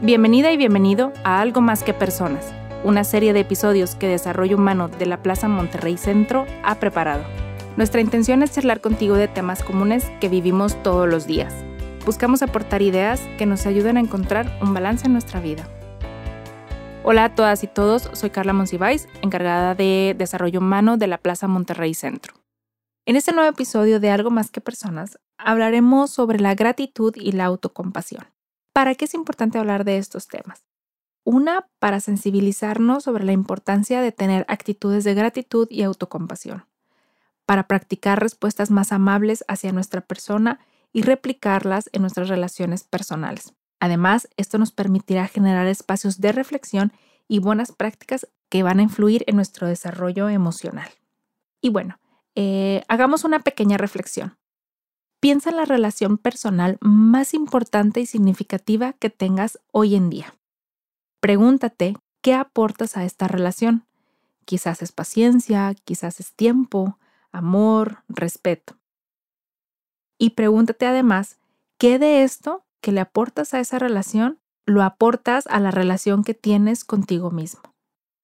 Bienvenida y bienvenido a Algo Más que Personas, una serie de episodios que Desarrollo Humano de la Plaza Monterrey Centro ha preparado. Nuestra intención es charlar contigo de temas comunes que vivimos todos los días. Buscamos aportar ideas que nos ayuden a encontrar un balance en nuestra vida. Hola a todas y todos, soy Carla Monsiváis, encargada de Desarrollo Humano de la Plaza Monterrey Centro. En este nuevo episodio de Algo Más que Personas, hablaremos sobre la gratitud y la autocompasión. ¿Para qué es importante hablar de estos temas? Una, para sensibilizarnos sobre la importancia de tener actitudes de gratitud y autocompasión, para practicar respuestas más amables hacia nuestra persona y replicarlas en nuestras relaciones personales. Además, esto nos permitirá generar espacios de reflexión y buenas prácticas que van a influir en nuestro desarrollo emocional. Y bueno, eh, hagamos una pequeña reflexión. Piensa en la relación personal más importante y significativa que tengas hoy en día. Pregúntate qué aportas a esta relación. Quizás es paciencia, quizás es tiempo, amor, respeto. Y pregúntate además, ¿qué de esto que le aportas a esa relación lo aportas a la relación que tienes contigo mismo?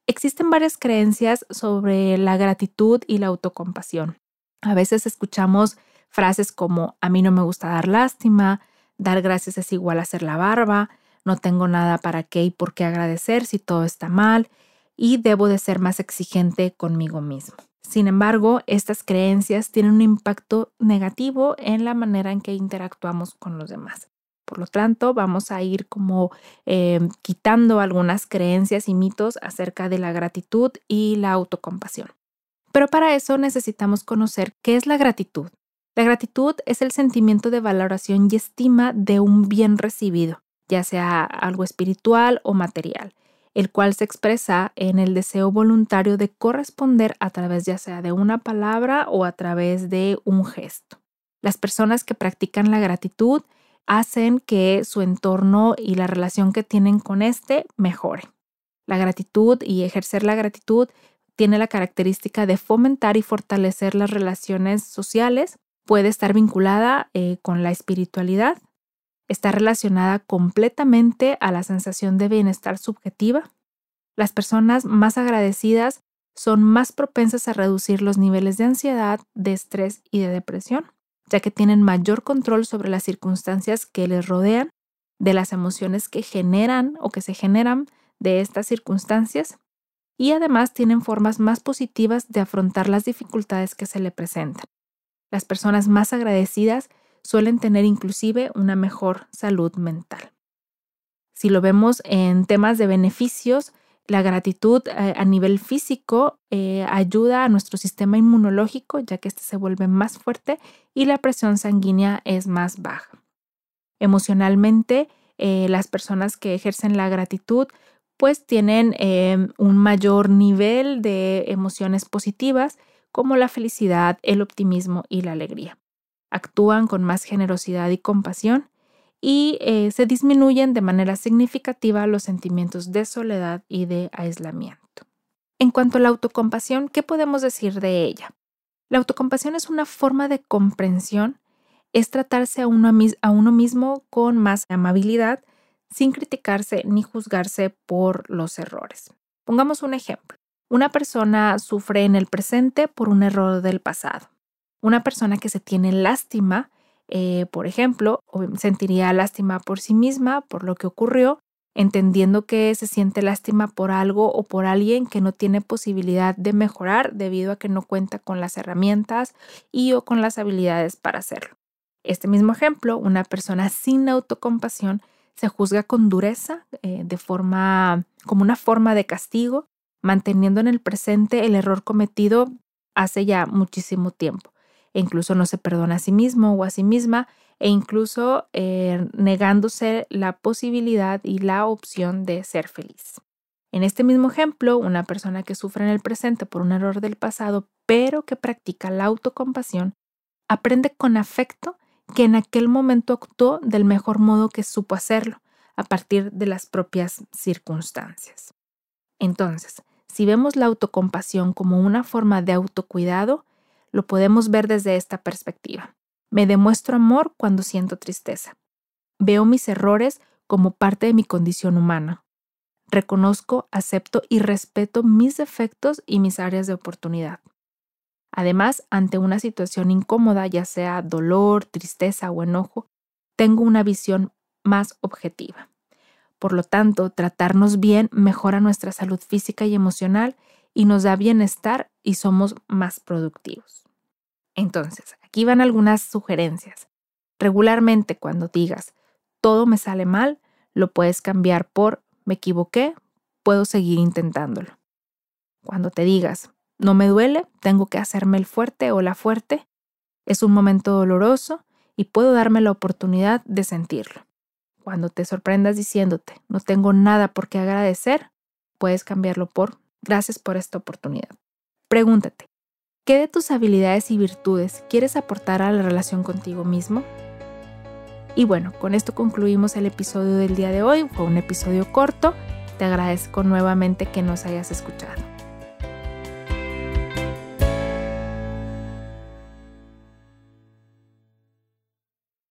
Existen varias creencias sobre la gratitud y la autocompasión. A veces escuchamos Frases como a mí no me gusta dar lástima, dar gracias es igual a hacer la barba, no tengo nada para qué y por qué agradecer si todo está mal y debo de ser más exigente conmigo mismo. Sin embargo, estas creencias tienen un impacto negativo en la manera en que interactuamos con los demás. Por lo tanto, vamos a ir como eh, quitando algunas creencias y mitos acerca de la gratitud y la autocompasión. Pero para eso necesitamos conocer qué es la gratitud la gratitud es el sentimiento de valoración y estima de un bien recibido, ya sea algo espiritual o material, el cual se expresa en el deseo voluntario de corresponder a través ya sea de una palabra o a través de un gesto. Las personas que practican la gratitud hacen que su entorno y la relación que tienen con éste mejore. La gratitud y ejercer la gratitud tiene la característica de fomentar y fortalecer las relaciones sociales puede estar vinculada eh, con la espiritualidad, está relacionada completamente a la sensación de bienestar subjetiva. Las personas más agradecidas son más propensas a reducir los niveles de ansiedad, de estrés y de depresión, ya que tienen mayor control sobre las circunstancias que les rodean, de las emociones que generan o que se generan de estas circunstancias y además tienen formas más positivas de afrontar las dificultades que se le presentan. Las personas más agradecidas suelen tener inclusive una mejor salud mental. Si lo vemos en temas de beneficios, la gratitud eh, a nivel físico eh, ayuda a nuestro sistema inmunológico ya que este se vuelve más fuerte y la presión sanguínea es más baja. Emocionalmente, eh, las personas que ejercen la gratitud pues tienen un mayor nivel de emociones positivas como la felicidad, el optimismo y la alegría. Actúan con más generosidad y compasión y eh, se disminuyen de manera significativa los sentimientos de soledad y de aislamiento. En cuanto a la autocompasión, ¿qué podemos decir de ella? La autocompasión es una forma de comprensión, es tratarse a uno, a uno mismo con más amabilidad, sin criticarse ni juzgarse por los errores. Pongamos un ejemplo. Una persona sufre en el presente por un error del pasado. Una persona que se tiene lástima, eh, por ejemplo, sentiría lástima por sí misma, por lo que ocurrió, entendiendo que se siente lástima por algo o por alguien que no tiene posibilidad de mejorar debido a que no cuenta con las herramientas y o con las habilidades para hacerlo. Este mismo ejemplo, una persona sin autocompasión se juzga con dureza, eh, de forma como una forma de castigo manteniendo en el presente el error cometido hace ya muchísimo tiempo. E incluso no se perdona a sí mismo o a sí misma e incluso eh, negándose la posibilidad y la opción de ser feliz. En este mismo ejemplo, una persona que sufre en el presente por un error del pasado, pero que practica la autocompasión, aprende con afecto que en aquel momento actuó del mejor modo que supo hacerlo, a partir de las propias circunstancias. Entonces, si vemos la autocompasión como una forma de autocuidado, lo podemos ver desde esta perspectiva. Me demuestro amor cuando siento tristeza. Veo mis errores como parte de mi condición humana. Reconozco, acepto y respeto mis defectos y mis áreas de oportunidad. Además, ante una situación incómoda, ya sea dolor, tristeza o enojo, tengo una visión más objetiva. Por lo tanto, tratarnos bien mejora nuestra salud física y emocional y nos da bienestar y somos más productivos. Entonces, aquí van algunas sugerencias. Regularmente cuando digas todo me sale mal, lo puedes cambiar por me equivoqué, puedo seguir intentándolo. Cuando te digas no me duele, tengo que hacerme el fuerte o la fuerte, es un momento doloroso y puedo darme la oportunidad de sentirlo. Cuando te sorprendas diciéndote no tengo nada por qué agradecer, puedes cambiarlo por gracias por esta oportunidad. Pregúntate, ¿qué de tus habilidades y virtudes quieres aportar a la relación contigo mismo? Y bueno, con esto concluimos el episodio del día de hoy. Fue un episodio corto. Te agradezco nuevamente que nos hayas escuchado.